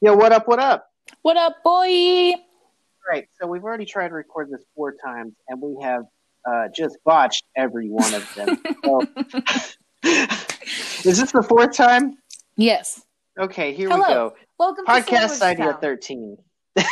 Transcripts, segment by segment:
Yo, what up? What up? What up, boy? Right. So we've already tried to record this four times, and we have uh, just botched every one of them. so, is this the fourth time? Yes. Okay, here Hello. we go. Welcome Podcast to idea Sandwich thirteen.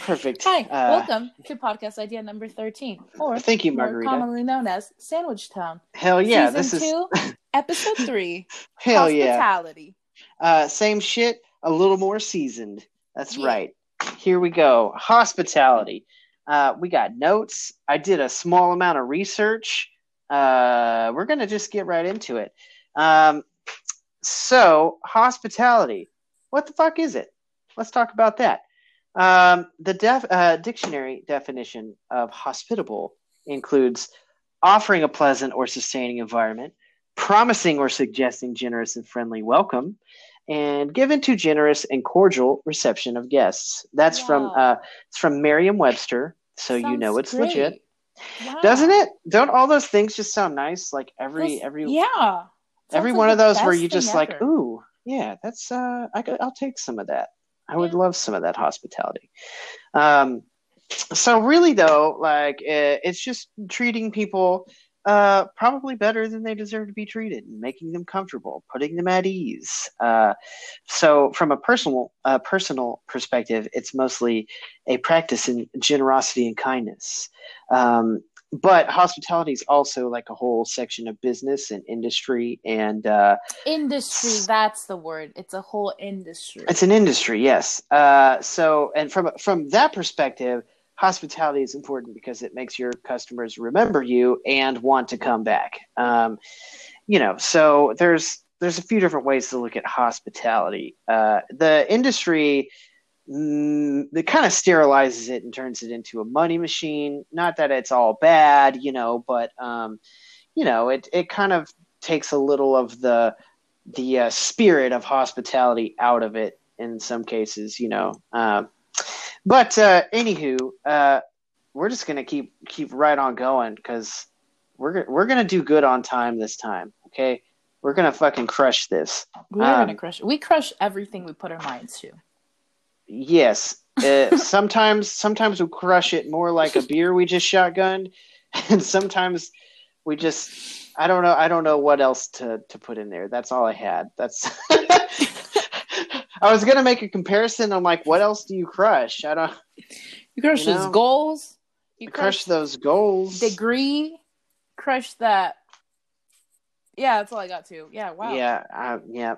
Perfect. Hi, Uh, welcome to podcast idea number 13, or Thank you, more Margarita. commonly known as Sandwich Town. Hell yeah, Season this is 2, episode 3, hell yeah. Hospitality. Uh, same shit, a little more seasoned. That's Yeah. right. Here we go. Hospitality. Uh, we got notes. I did a small amount of research. Uh, we're gonna just get right into it. Um, so hospitality. What the fuck is it? Let's talk about that. Um, the def- uh, dictionary definition of hospitable includes offering a pleasant or sustaining environment, promising or suggesting generous and friendly welcome, and given to generous and cordial reception of guests. That's from uh, it's from Merriam-Webster, so you know it's great. legit, Wow. doesn't it? Don't all those things just sound nice? Like every every yeah. Sounds every like one of those where you just like, ever. ooh, yeah, that's uh, I could, I'll take some of that. I would Yeah. love some of that hospitality. Um, so really though, like uh, it's just treating people uh probably better than they deserve to be treated, making them comfortable, putting them at ease. Uh, so from a personal uh, personal perspective, it's mostly a practice in generosity and kindness. Um, but hospitality is also like a whole section of business and industry and uh, Industry, that's the word. It's a whole industry. it's an industry yes uh, so and from from that perspective hospitality is important because it makes your customers remember you and want to come back. Um, you know so there's there's a few different ways to look at hospitality. Uh, the industry mm, it kind of sterilizes it and turns it into a money machine. Not that it's all bad you know but um, you know it, it kind of takes a little of the the uh, spirit of hospitality out of it in some cases, you know. Um, but uh, anywho, uh, we're just gonna keep keep right on going because we're we're gonna do good on time this time. Okay, we're gonna fucking crush this. We're um, gonna crush it. We crush everything we put our minds to. Yes. Uh, sometimes sometimes we crush it more like a beer we just shotgunned, and sometimes we just I don't know I don't know what else to to put in there. That's all I had. That's I was gonna make a comparison. I'm like, what else do you crush? I don't You crush You those goals. You crush crush, those goals. degree. Crush that. Yeah, that's all I got to. Yeah, wow. Yeah, yeah,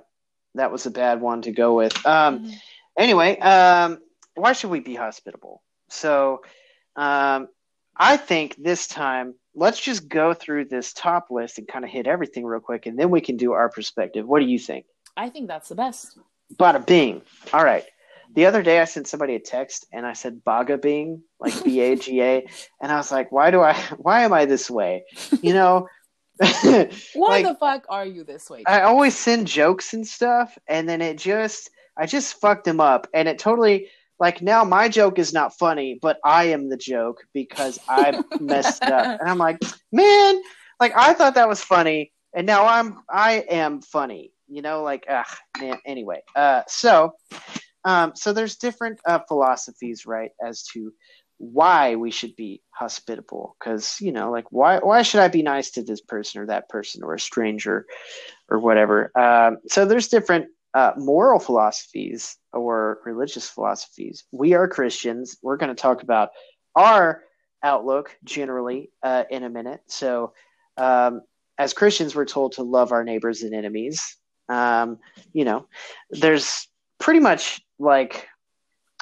that was a bad one to go with. Um, Mhm. anyway, um, why should we be hospitable? So, um, I think this time let's just go through this top list and kind of hit everything real quick, and then we can do our perspective. What do you think? I think that's the best. Bada bing. All right. The other day, I sent somebody a text and I said "baga bing," like B A G A, and I was like, "Why do I? Why am I this way?" You know. Why Like- the fuck are you this way? I always send jokes and stuff, and then it just I just fucked him up, and it totally like now my joke is not funny, but I am the joke because I messed up, and I'm like, man, like I thought that was funny, and now I'm I am funny, you know, like ah man. Anyway, uh, so um, so there's different uh, philosophies, right, as to why we should be hospitable because you know like why why should i be nice to this person or that person or a stranger or whatever? Um, so there's different uh, moral philosophies or religious philosophies. We are christians. We're going to talk about our outlook generally uh, in a minute. So um, as christians we're told to love our neighbors and enemies um, you know there's pretty much like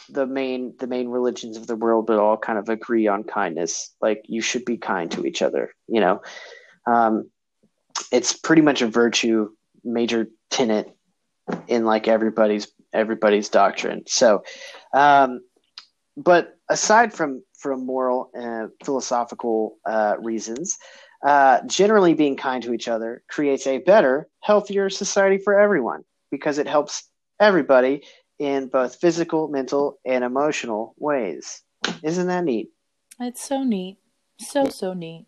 the main the main religions of the world but all kind of agree on kindness. Like you should be kind to each other you know? Um, it's pretty much a virtue major tenet in like everybody's everybody's doctrine. So um, but aside from from moral and philosophical uh, reasons uh, generally being kind to each other creates a better healthier society for everyone because it helps everybody in both physical, mental, and emotional ways. Isn't that neat? It's so neat. So, so neat.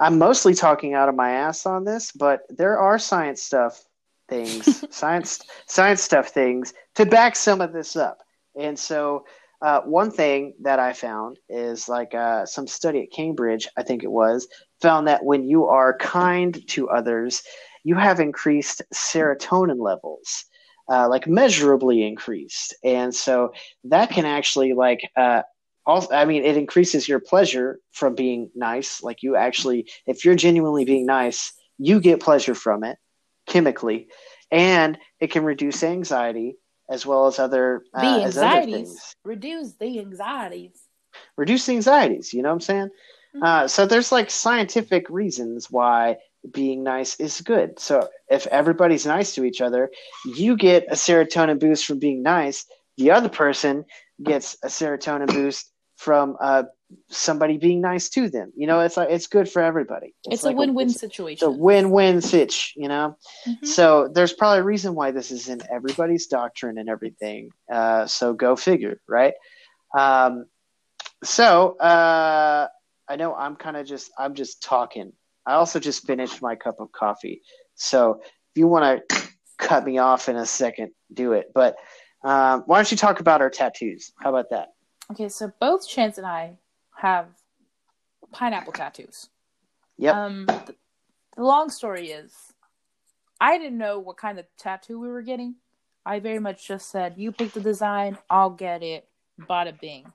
I'm mostly talking out of my ass on this, but there are science stuff things, science science stuff things to back some of this up. And so, uh, one thing that I found is like uh, some study at Cambridge, I think it was, found that when you are kind to others, you have increased serotonin levels. Uh, like measurably increased, and so that can actually like uh, also, I mean, it increases your pleasure from being nice. Like you actually, if you're genuinely being nice, you get pleasure from it chemically, and it can reduce anxiety as well as other uh, the as other anxieties. things. Reduce the anxieties. Reduce the anxieties. You know what I'm saying? Uh, so there's like scientific reasons why being nice is good. So if everybody's nice to each other, you get a serotonin boost from being nice. The other person gets a serotonin boost from uh, somebody being nice to them. You know, it's like it's good for everybody. It's, like a win-win it's- situation. It's a win-win sitch. You know. Mhm. So there's probably a reason why this is in everybody's doctrine and everything. Uh, so go figure, right? Um, so uh, I know I'm kind of just I'm just talking. I also just finished my cup of coffee. So if you want to cut me off in a second, do it. But um, why don't you talk about our tattoos? How about that? Okay, so both Chance and I have pineapple tattoos. Yep. Um, the, the long story is, I didn't know what kind of tattoo we were getting. I very much just said, "You pick the design, I'll get it." Bada bing,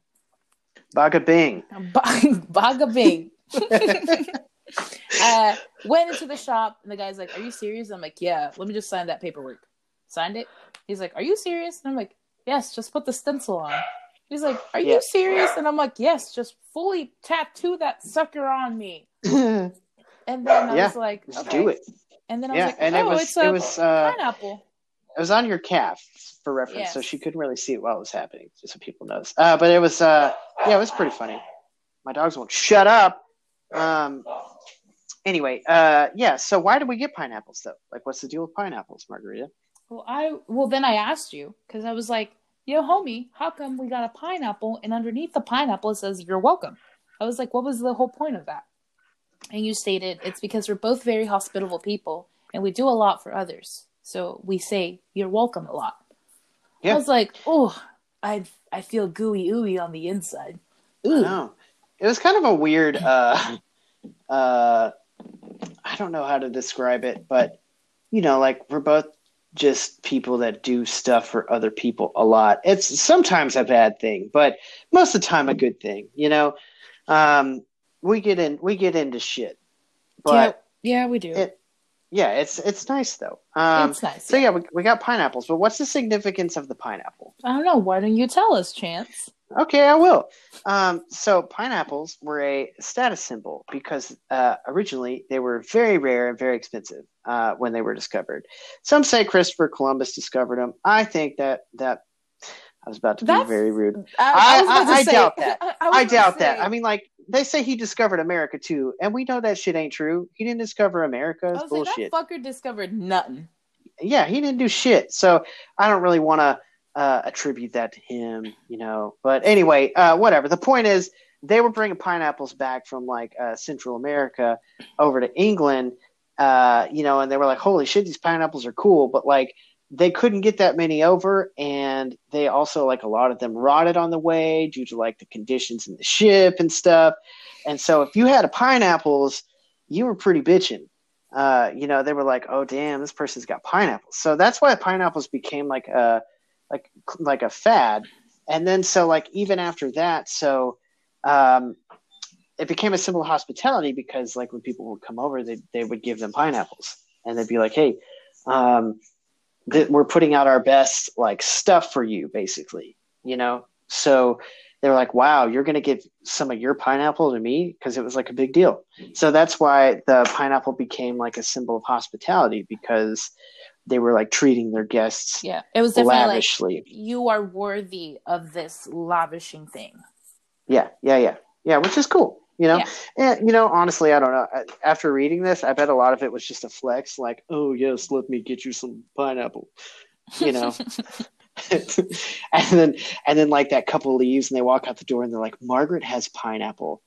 Baga Bing. baga bing. uh, went into the shop and the guy's like, "Are you serious?" I'm like, "Yeah." Let me just sign that paperwork. Signed it. He's like, "Are you serious?" And I'm like, "Yes." Just put the stencil on. He's like, "Are you serious?" And I'm like, "Yes." Just fully tattoo that sucker on me. And then I Yeah, was like, okay. do it. And then I was Yeah, like, oh, it was it's a it was uh, pineapple. It was on your calf for reference, so she couldn't really see it while it was happening, just so people knows. Uh, but it was uh, yeah, it was pretty funny. My dogs won't shut up. Um, anyway, uh, yeah. So why do we get pineapples though? Like, what's the deal with pineapples, Margarita? Well, I well then I asked you because I was like, yo, homie, how come we got a pineapple and underneath the pineapple it says you're welcome? I was like, what was the whole point of that? And you stated it's because we're both very hospitable people and we do a lot for others. So we say you're welcome a lot. Yeah. I was like, oh, I I feel gooey ooey on the inside. Ooh. know. It was kind of a weird. Uh, uh, I don't know how to describe it, but you know, like we're both just people that do stuff for other people a lot. It's sometimes a bad thing, but most of the time a good thing. You know, um, we get in we get into shit, but yeah, yeah, we do. it- yeah, it's it's nice though. Um, it's nice. so yeah, we, we got pineapples, but what's the significance of the pineapple? I don't know. Why don't you tell us, Chance? Okay, I will. Um, so pineapples were a status symbol because uh, originally they were very rare and very expensive uh, when they were discovered. Some say Christopher Columbus discovered them. I think that that I was about to be That's- very rude. I, I- I- I doubt that. I, was I about to doubt that. I mean, like they say he discovered America too, and we know that shit ain't true. He didn't discover America. I It's was like, bullshit. that fucker discovered nothing. yeah, he didn't do shit. So I don't really want to uh, attribute that to him, you know. But anyway, uh, whatever. The point is, they were bringing pineapples back from like uh, Central America over to England, uh, you know, and they were like, "Holy shit, these pineapples are cool!" But like, they couldn't get that many over, and they also like a lot of them rotted on the way due to like the conditions in the ship and stuff. And so, if you had a pineapples, you were pretty bitching uh, you know, they were like, "Oh, damn, this person's got pineapples." So that's why pineapples became like a like like a fad, and then so like even after that, so um, it became a symbol of hospitality because like when people would come over, they they would give them pineapples, and they'd be like, "Hey, um, th- we're putting out our best like stuff for you, basically," you know. So they were like, "Wow, you're gonna give some of your pineapple to me," because it was like a big deal. So that's why the pineapple became like a symbol of hospitality because they were like treating their guests Yeah, it was definitely lavishly. like you are worthy of this lavishing thing. Yeah, yeah, yeah, yeah, which is cool. You know, Yeah. and you know, honestly, I don't know. After reading this, I bet a lot of it was just a flex, like, "Oh yes, let me get you some pineapple," you know. and then, and then, like that couple leaves, and they walk out the door, and they're like, "Margaret has pineapple."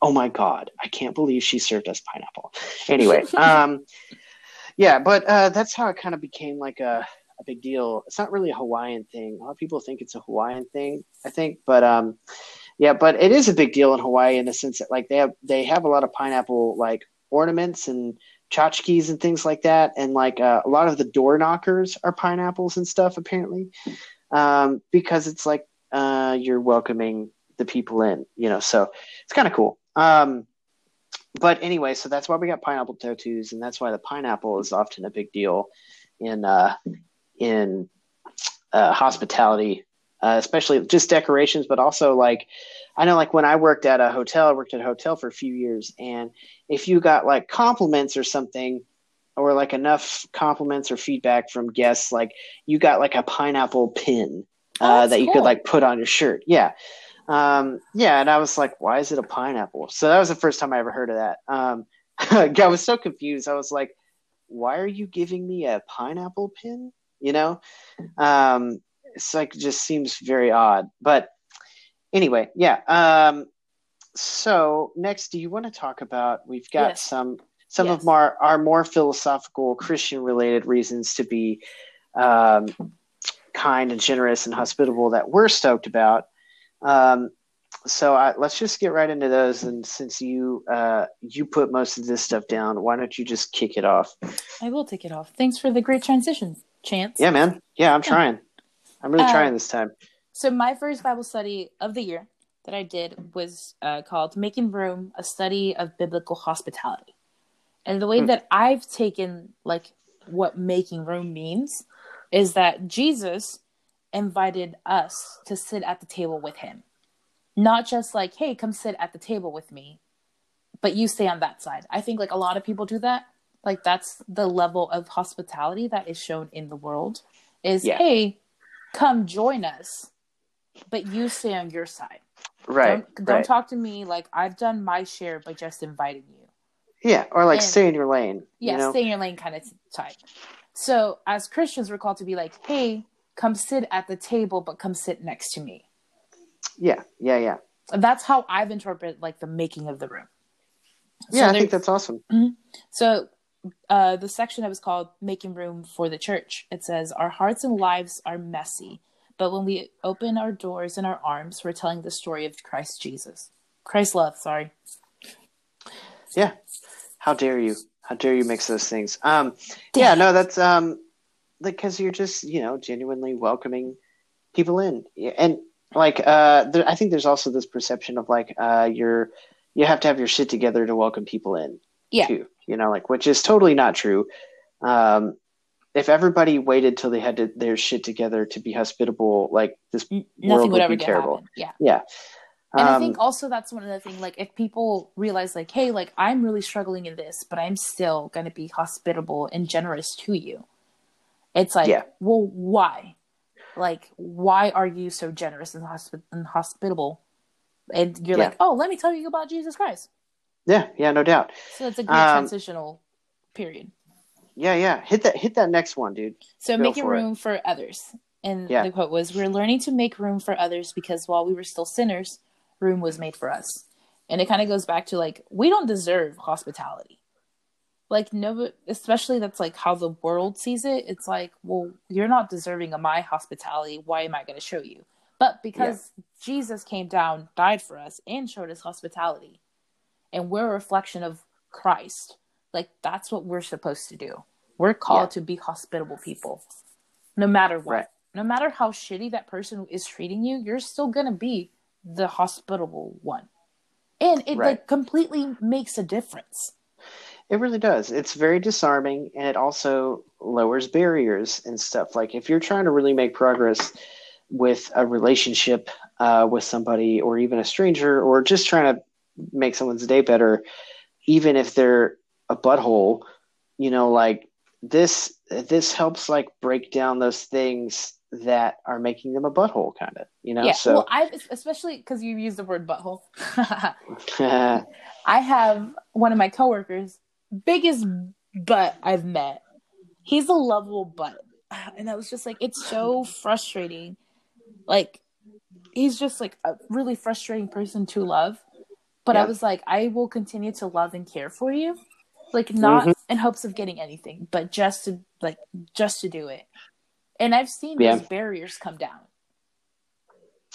Oh my god, I can't believe she served us pineapple. Anyway, um, yeah, but uh, that's how it kind of became like a, a big deal. It's not really a Hawaiian thing. A lot of people think it's a Hawaiian thing, I think, but um, yeah, but it is a big deal in Hawaii in the sense that like they have they have a lot of pineapple like ornaments and tchotchkes and things like that, and like uh, a lot of the door knockers are pineapples and stuff apparently, um, because it's like uh, you're welcoming the people in, you know. So it's kind of cool. Um, but anyway, so that's why we got pineapple tattoos, and that's why the pineapple is often a big deal in uh, in uh, hospitality, uh, especially just decorations, but also like I know like when I worked at a hotel, I worked at a hotel for a few years, and if you got like compliments or something, or like enough compliments or feedback from guests, like you got like a pineapple pin uh, Oh, that you cool. could like put on your shirt. Yeah. Um, yeah. And I was like, why is it a pineapple? So that was the first time I ever heard of that. Um, I was so confused. I was like, why are you giving me a pineapple pin? You know? Um, it's like, just seems very odd. But anyway, yeah. Um, so next, do you want to talk about, we've got Yes. some, some Yes. of our, our more philosophical Christian related reasons to be, um, kind and generous and hospitable that we're stoked about. Um, so I, let's just get right into those. And since you uh, you put most of this stuff down, why don't you just kick it off? I will take it off. Thanks for the great transition, Chance. Yeah, man. Yeah, I'm trying. I'm really trying this time. So my first Bible study of the year that I did was uh, called "Making Room: A Study of Biblical Hospitality," and the way Hmm. that I've taken like what making room means is that Jesus invited us to sit at the table with him, not just like, "Hey, come sit at the table with me," but you stay on that side. I think like a lot of people do that. Like that's the level of hospitality that is shown in the world. Is Yeah. hey, come join us but you stay on your side. Right. Don't, don't right. talk to me like I've done my share by just inviting you. Yeah, or like and- stay in your lane. Yeah, you know? stay in your lane kind of type. So as Christians, we're called to be like, hey, come sit at the table, but come sit next to me. Yeah, yeah, yeah. And that's how I've interpreted like the making of the room. So Yeah, I think that's awesome. Mm-hmm. So uh, the section that was called "Making Room for the Church," it says, "Our hearts and lives are messy, but when we open our doors and our arms, we're telling the story of Christ Jesus, Christ love. Sorry, Yeah. How dare you? How dare you mix those things? Um, yeah, no, that's um, because you're just you know genuinely welcoming people in, and like uh, there, I think there's also this perception of like uh, you're you have to have your shit together to welcome people in. Yeah. Too, you know, like which is totally not true. Um, if everybody waited till they had to, their shit together to be hospitable, like this, N- World would would be terrible. happen. Yeah. yeah. And I Um, think also that's one of the things, like, if people realize, like, hey, like, I'm really struggling in this, but I'm still going to be hospitable and generous to you. It's like, Yeah. well, why? Like, why are you so generous and, hospi- and hospitable? And you're Yeah. like, oh, let me tell you about Jesus Christ. Yeah, yeah, no doubt. So it's a great Um, transitional period. Yeah, yeah. Hit that, hit that next one, dude. So go making for it. room for others. And Yeah. the quote was, We're learning to make room for others because while we were still sinners, room was made for us. And it kind of goes back to like, we don't deserve hospitality. Like, no, especially that's like how the world sees it. It's like, well, you're not deserving of my hospitality. Why am I going to show you? But because Jesus came down, died for us, and showed us hospitality, and we're a reflection of Christ, like that's what we're supposed to do. We're called to be hospitable people, no matter what. Right. No matter how shitty that person is treating you, you're still gonna be the hospitable one, and it Right. like completely makes a difference. It really does. It's very disarming and it also lowers barriers and stuff. Like if you're trying to really make progress with a relationship uh, with somebody or even a stranger or just trying to make someone's day better, even if they're a butthole, you know, like this this helps like break down those things that are making them a butthole kind of, you know? yeah. So Well, I especially because you use the word butthole. I have one of my coworkers, biggest butt I've met. He's a lovable butt. And I was just like, it's so frustrating. Like, he's just like a really frustrating person to love. But I was like, I will continue to love and care for you. like not Mhm. in hopes of getting anything, but just to like just to do it. And I've seen Yeah. those barriers come down.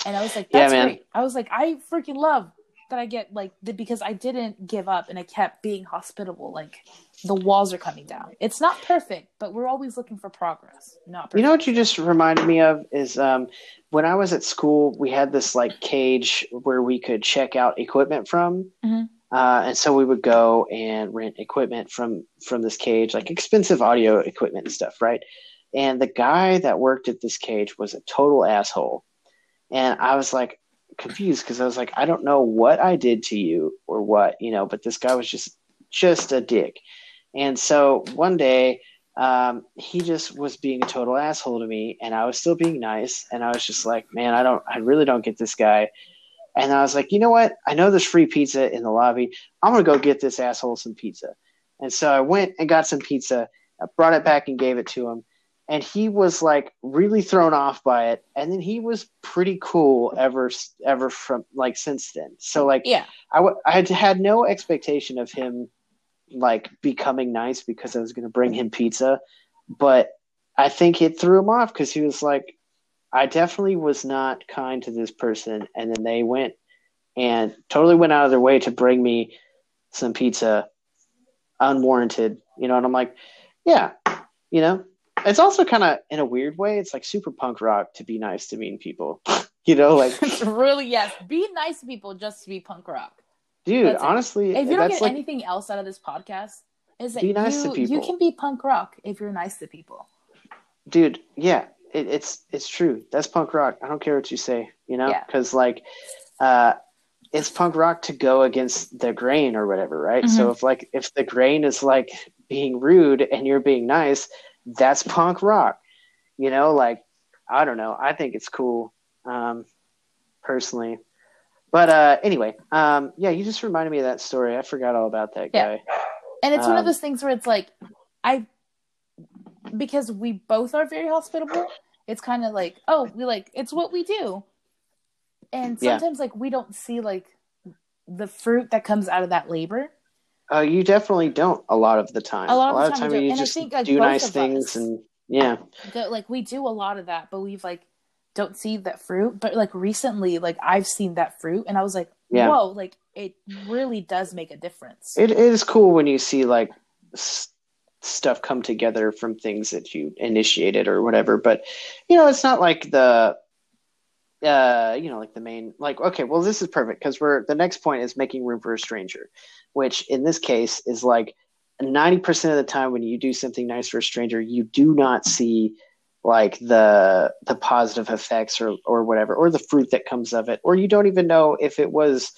And I was like, Yeah, that's man. great. I was like, I freaking love that I get like the, because I didn't give up and I kept being hospitable. Like the walls are coming down. It's not perfect, but we're always looking for progress. Not perfect. You know what you just reminded me of is um, when I was at school, we had this like cage where we could check out equipment from, Mhm. uh, and so we would go and rent equipment from from this cage, like expensive audio equipment and stuff, right? And the guy that worked at this cage was a total asshole, and I was like confused because I was like, I don't know what I did to you or what, you know, but this guy was just just a dick, and so one day um, he just was being a total asshole to me and i was still being nice and i was just like man i don't i really don't get this guy. And i was like you know what? I know there's free pizza in the lobby. I'm gonna go get this asshole some pizza. And so i went and got some pizza I brought it back and gave it to him and he was like really thrown off by it and then he was pretty cool ever ever from like since then so like yeah. I, w- I had had no expectation of him like becoming nice because I was going to bring him pizza, but I think it threw him off because he was like, I definitely was not kind to this person, and then they went and totally went out of their way to bring me some pizza unwarranted, you know, and I'm like, yeah, you know, it's also kind of in a weird way, it's like super punk rock to be nice to mean people, you know, like, really yes. Be nice to people just to be punk rock. dude, That's it. honestly, If you don't get like, anything else out of this podcast, is that Be nice you, to you can be punk rock if you're nice to people. dude yeah it, it's it's true that's punk rock i don't care what you say you know Yeah. because like uh it's punk rock to go against the grain or whatever right Mm-hmm. so if like if the grain is like being rude and you're being nice that's punk rock you know like i don't know i think it's cool um personally but uh anyway um yeah you just reminded me of that story i forgot all about that Yeah. guy And it's one of Um, those things where it's like, I, because we both are very hospitable, it's kind of like, oh, we like, it's what we do. And Yeah. sometimes, like, we don't see, like, the fruit that comes out of that labor. Uh you definitely don't a lot of the time A lot of the time don't. you And just think, like, do nice things us- and yeah That, like, we do a lot of that, but we've, like, don't see that fruit. But, like, recently, like, I've seen that fruit, and I was like, Yeah. whoa, like, it really does make a difference. It, it is cool when you see like s- stuff come together from things that you initiated or whatever. But you know, it's not like the uh you know like the main like okay well this is perfect because we're the next point is making room for a stranger which in this case is like 90% of the time when you do something nice for a stranger you do not see like the the positive effects or or whatever or the fruit that comes of it or you don't even know if it was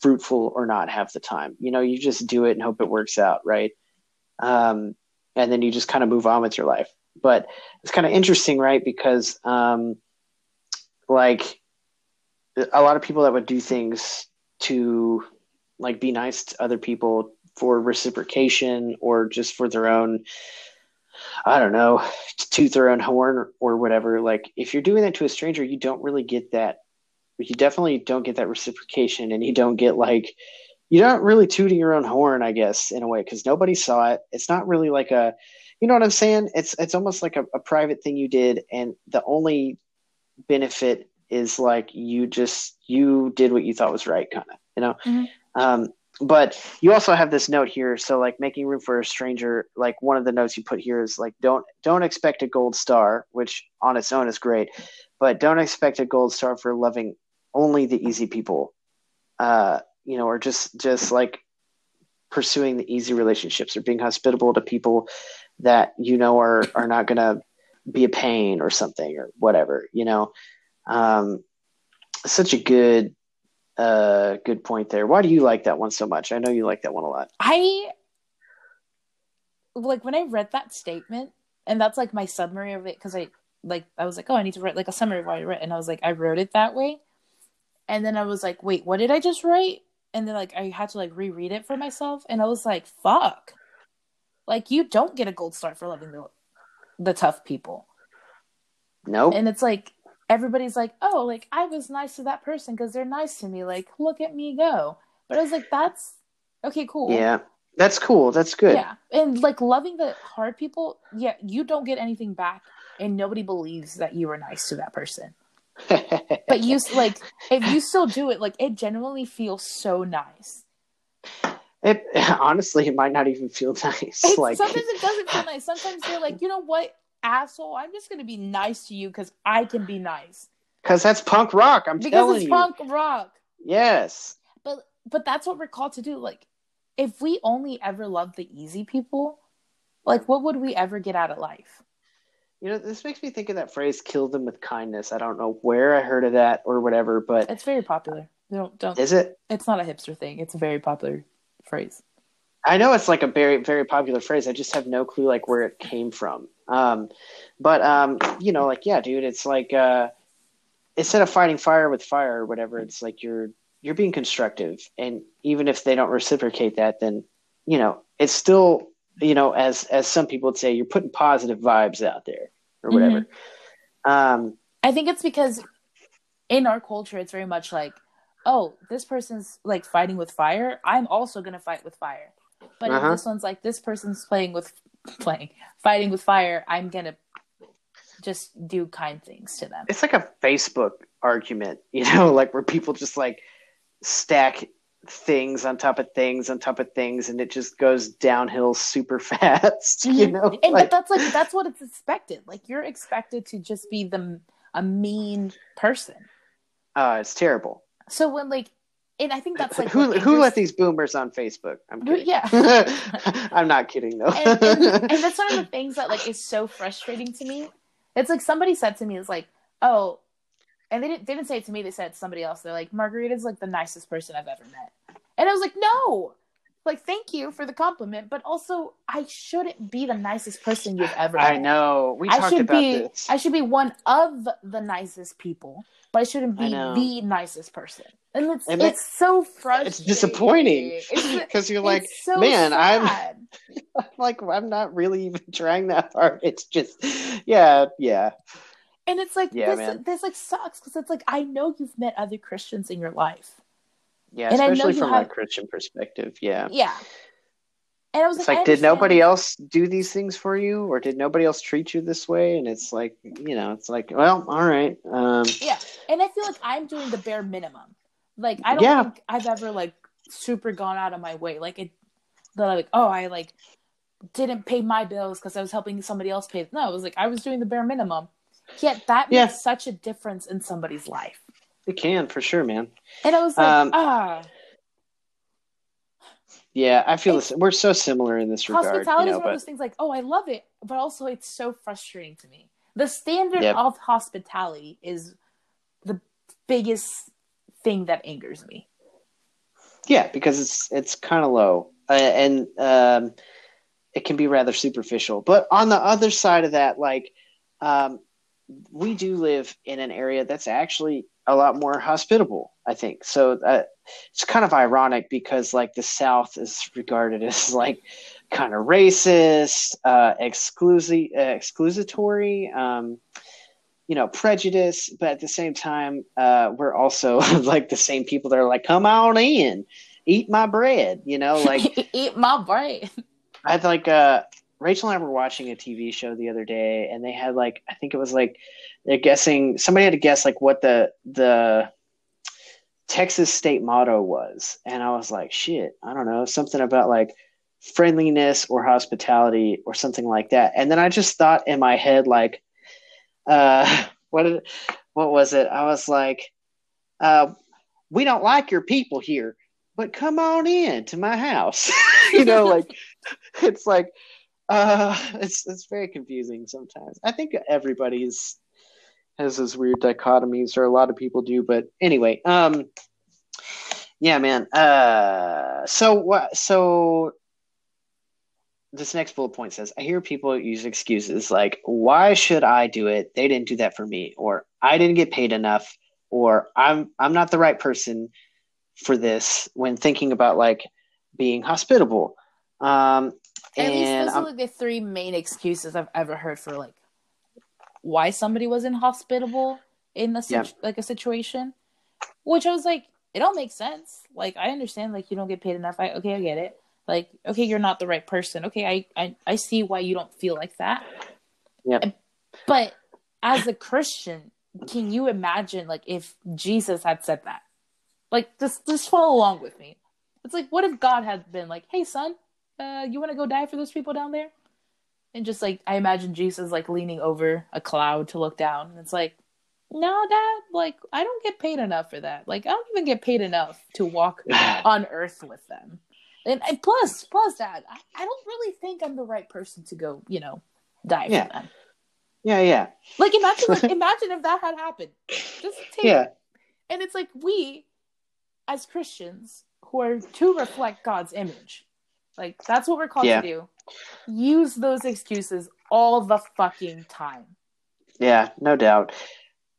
fruitful or not half the time. You know you just do it and hope it works out right? Um and then you just kind of move on with your life. But it's kind of interesting right? Because um like a lot of people that would do things to like be nice to other people for reciprocation or just for their own I don't know, to toot their own horn or whatever. Like if you're doing that to a stranger, you don't really get that. You definitely don't get that reciprocation, and you don't get like you're not really tooting your own horn, I guess, in a way, because nobody saw it. It's not really like a, you know what I'm saying? It's it's almost like a, a private thing you did, and the only benefit is like you just you did what you thought was right, kind of, you know. Mhm. Um, but you also have this note here so like making room for a stranger like one of the notes you put here is like don't don't expect a gold star which on its own is great but don't expect a gold star for loving only the easy people uh you know or just just like pursuing the easy relationships or being hospitable to people that you know are are not going to be a pain or something or whatever you know? Um such a good uh good point there. Why do you like that one so much? I know you like that one a lot. I like when I read that statement, and that's like my summary of it because I like I was like, oh, I need to write like a summary of what I wrote, and I was like, I wrote it that way, and then I was like, wait, what did I just write? And then like I had to like reread it for myself, and I was like, fuck, like you don't get a gold star for loving the the tough people, nope and it's like everybody's like, oh, like I was nice to that person because they're nice to me, like look at me go, but I was like, that's okay, cool, yeah That's cool. That's good. Yeah. And like loving the hard people, yeah, you don't get anything back and nobody believes that you were nice to that person. But you like if you still do it, like it genuinely feels so nice. It honestly, it might not even feel nice. It's, like sometimes it doesn't feel nice. Sometimes you're like, you know what, asshole, I'm just gonna be nice to you because I can be nice. because that's punk rock. I'm Because telling it's you. punk rock. Yes. But but that's what we're called to do. Like, if we only ever loved the easy people, like what would we ever get out of life? You know, this makes me think of that phrase "kill them with kindness." I don't know where I heard of that or whatever, but It's very popular. Don't don't. is it? It's not a hipster thing. It's very popular phrase. I know it's like a very very popular phrase. I just have no clue like where it came from. Um, but um, you know, like yeah, dude, it's like uh, instead of fighting fire with fire or whatever, it's like you're you're being constructive, and even if they don't reciprocate that, then you know it's still you know as as some people would say, you're putting positive vibes out there or whatever. Um, I think it's because in our culture, it's very much like, oh, this person's like fighting with fire. I'm also gonna fight with fire. But Uh-huh. if this one's like, this person's playing with playing fighting with fire. I'm gonna just do kind things to them. it's like a Facebook argument, you know, like where people just like stack things on top of things on top of things, and it just goes downhill super fast, you know. And Like, but that's like that's what it's expected. Like you're expected to just be the a mean person. uh, it's terrible. So when like, and I think that's like who who angers- let these boomers on Facebook? I'm kidding. yeah. I'm not kidding though. and, and, and that's one of the things that like is so frustrating to me. It's like somebody said to me, "It's like, oh," and they didn't they didn't say it to me. They said it to somebody else. They're like, "Margarita's like the nicest person I've ever met," and I was like, "No." Like, thank you for the compliment, but also I shouldn't be the nicest person you've ever met. I know. We I should be this. I should be one of the nicest people, but I shouldn't be know. the nicest person. And it's And it's so frustrating. it's disappointing because you're like, so man, I'm like, I'm not really even trying that hard. It's just, yeah, yeah. And it's like Yeah, this, man. this like sucks because it's like I know you've met other Christians in your life. Yeah, And especially from have- a Christian perspective. Yeah. Yeah. And I was It's like, like, did nobody else do these things for you, or did nobody else treat you this way? And it's like, you know, it's like, well, all right. Um, Yeah. And I feel like I'm doing the bare minimum. Like I don't Yeah. think I've ever like super gone out of my way. Like it that like, oh, I like didn't pay my bills because I was helping somebody else pay. No, it was like I was doing the bare minimum. Yet that Yeah. makes such a difference in somebody's life. It can for sure, man. And I was like, Um, ah, Yeah, I feel It's- this. We're so similar in this regard. hospitality you know, is one of those things like, oh, I love it, but also it's so frustrating to me. The standard Yep. of hospitality is the biggest thing that angers me. yeah, because it's it's kind of low, uh, and um, it can be rather superficial. But on the other side of that, like, um, we do live in an area that's actually a lot more hospitable. I think so. Uh, it's kind of ironic because like the South is regarded as like kind of racist, uh, exclusive, uh, exclusatory, um, you know, prejudice. But at the same time, uh, we're also like the same people that are like, "Come on in, eat my bread." You know, like Eat my bread. I had like uh Rachel and I were watching a TV show the other day and they had like I think it was like they're guessing somebody had to guess like what the the Texas state motto was. And I was like, shit, I don't know, something about like friendliness or hospitality or something like that. And then I just thought in my head like uh what did what was it? I was like uh we don't like your people here, but come on in to my house. you know, like it's like uh it's it's very confusing sometimes. I think everybody's has those weird dichotomies or a lot of people do but anyway um yeah man uh so what so this next bullet point says i hear people use excuses like why should i do it? They didn't do that for me or i didn't get paid enough or i'm i'm not the right person for this when thinking about like being hospitable. Um At least those I'm- are like the three main excuses I've ever heard for like why somebody was inhospitable in a situ- like a situation. Which I was like, it all makes sense. Like I understand like you don't get paid enough. I okay, I get it. Like, okay, you're not the right person. Okay, I I, I see why you don't feel like that. Yep. But as a Christian, can you imagine like if Jesus had said that? Like just just follow along with me. It's like what if God had been like, "Hey son, uh you want to go die for those people down there?" And just like I imagine Jesus like leaning over a cloud to look down and it's like, "No, dad, like I don't get paid enough for that. Like I don't even get paid enough to walk on earth with them." And, and plus, plus dad, I, I don't really think I'm the right person to go, you know, die Yeah. for them. Yeah, yeah, Like imagine like, imagine if that had happened. Just take yeah, and it's like we as Christians who are to reflect God's image. Like that's what we're called Yeah. to do. Use those excuses all the fucking time. yeah. No doubt.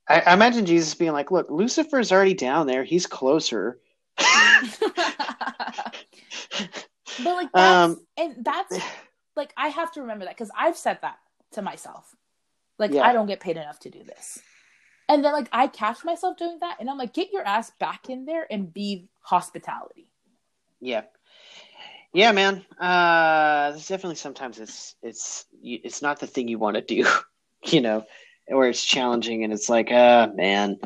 I, I imagine Jesus being like, "Look, Lucifer's already down there. He's closer." but like that's Um, and that's like I have to remember that because I've said that to myself. Like Yeah. I don't get paid enough to do this. And then like I catch myself doing that and I'm like, get your ass back in there and be hospitality. Yeah, yeah, man. Uh, there's definitely sometimes it's it's it's not the thing you want to do, you know, or it's challenging and it's like, uh, man.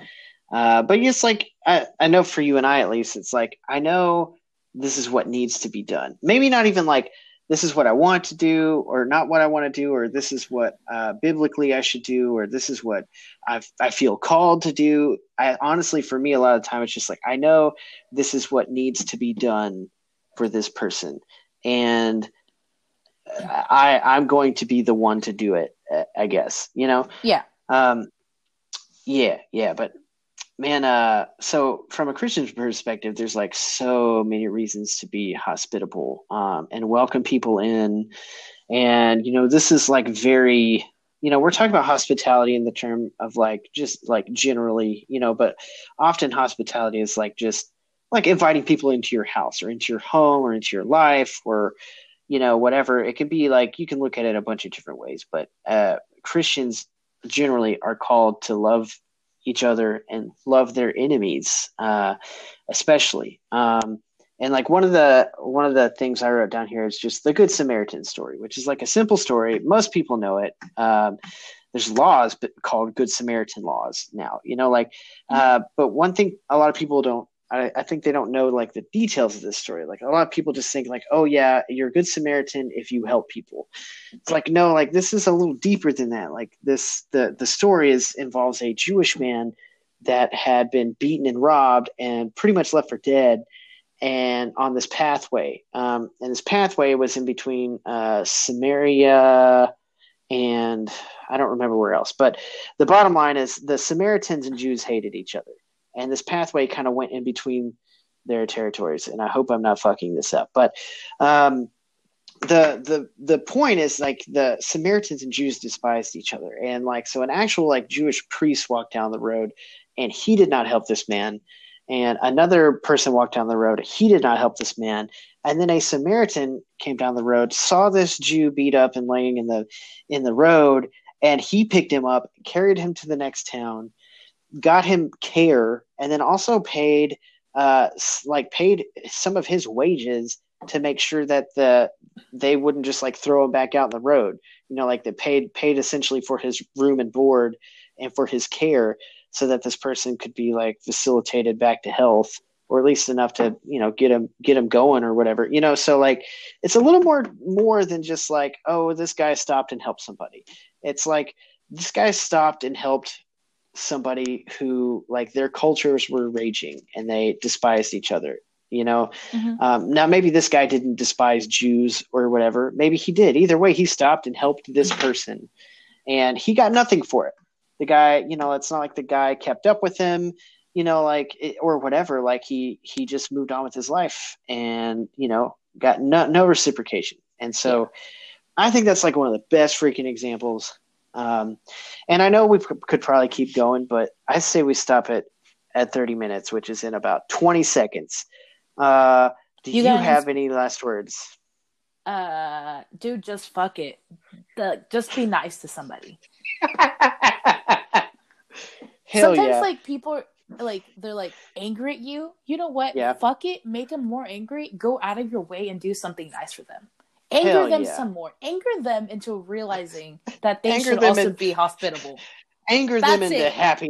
Uh, but it's like I I know for you and I at least, it's like I know this is what needs to be done. Maybe not even like this is what I want to do, or not what I want to do, or this is what uh, biblically I should do, or this is what I I feel called to do. I honestly, for me, a lot of time, it's just like I know this is what needs to be done for this person. And i i'm going to be the one to do it i guess you know? Yeah. um yeah yeah but man uh so from a christian perspective there's like so many reasons to be hospitable um and welcome people in. And you know this is like very you know we're talking about hospitality in the term of like just like generally you know but often hospitality is like just like inviting people into your house or into your home or into your life or you know whatever. It can be like you can look at it a bunch of different ways but uh christians generally are called to love each other and love their enemies uh especially. Um and like one of the one of the things i wrote down here is just the good samaritan story which is like a simple story. Most people know it. Um there's laws but called good samaritan laws now you know like uh but one thing a lot of people don't I, I think they don't know like the details of this story. Like a lot of people just think like, oh yeah, you're a good Samaritan if you help people. It's like no, like this is a little deeper than that. Like this, the the story is involves a Jewish man that had been beaten and robbed and pretty much left for dead, and on this pathway. Um, and this pathway was in between uh, Samaria and I don't remember where else. But the bottom line is the Samaritans and Jews hated each other and this pathway kind of went in between their territories and i hope i'm not fucking this up. But um, the the the point is like the samaritans and jews despised each other. And like so an actual like jewish priest walked down the road and he did not help this man. And another person walked down the road he did not help this man. And then a samaritan came down the road saw this jew beat up and laying in the in the road and he picked him up carried him to the next town got him care and then also paid uh like paid some of his wages to make sure that the they wouldn't just like throw him back out in the road. You know like they paid paid essentially for his room and board and for his care so that this person could be like facilitated back to health or at least enough to you know get him get him going or whatever you know? So like it's a little more more than just like oh this guy stopped and helped somebody. It's like this guy stopped and helped somebody who like their cultures were raging and they despised each other you know? Mhm. um, now maybe this guy didn't despise jews or whatever. Maybe he did. Either way he stopped and helped this person and he got nothing for it. The guy you know it's not like the guy kept up with him you know like it, or whatever like he he just moved on with his life and you know got no, no reciprocation. And so i think that's like one of the best freaking examples um, and I know we could probably keep going, but I say we stop it at 30 minutes, which is in about 20 seconds. Uh, do You you, guys- have any last words? Uh, dude, just fuck it. The, just be nice to somebody. Hell Sometimes, yeah. like people, like they're like angry at you, you know what? Yeah. Fuck it, make them more angry. Go out of your way and do something nice for them. Anger Hell them yeah. some more. Anger them into realizing that they should also be hospitable. Anger them into it. happy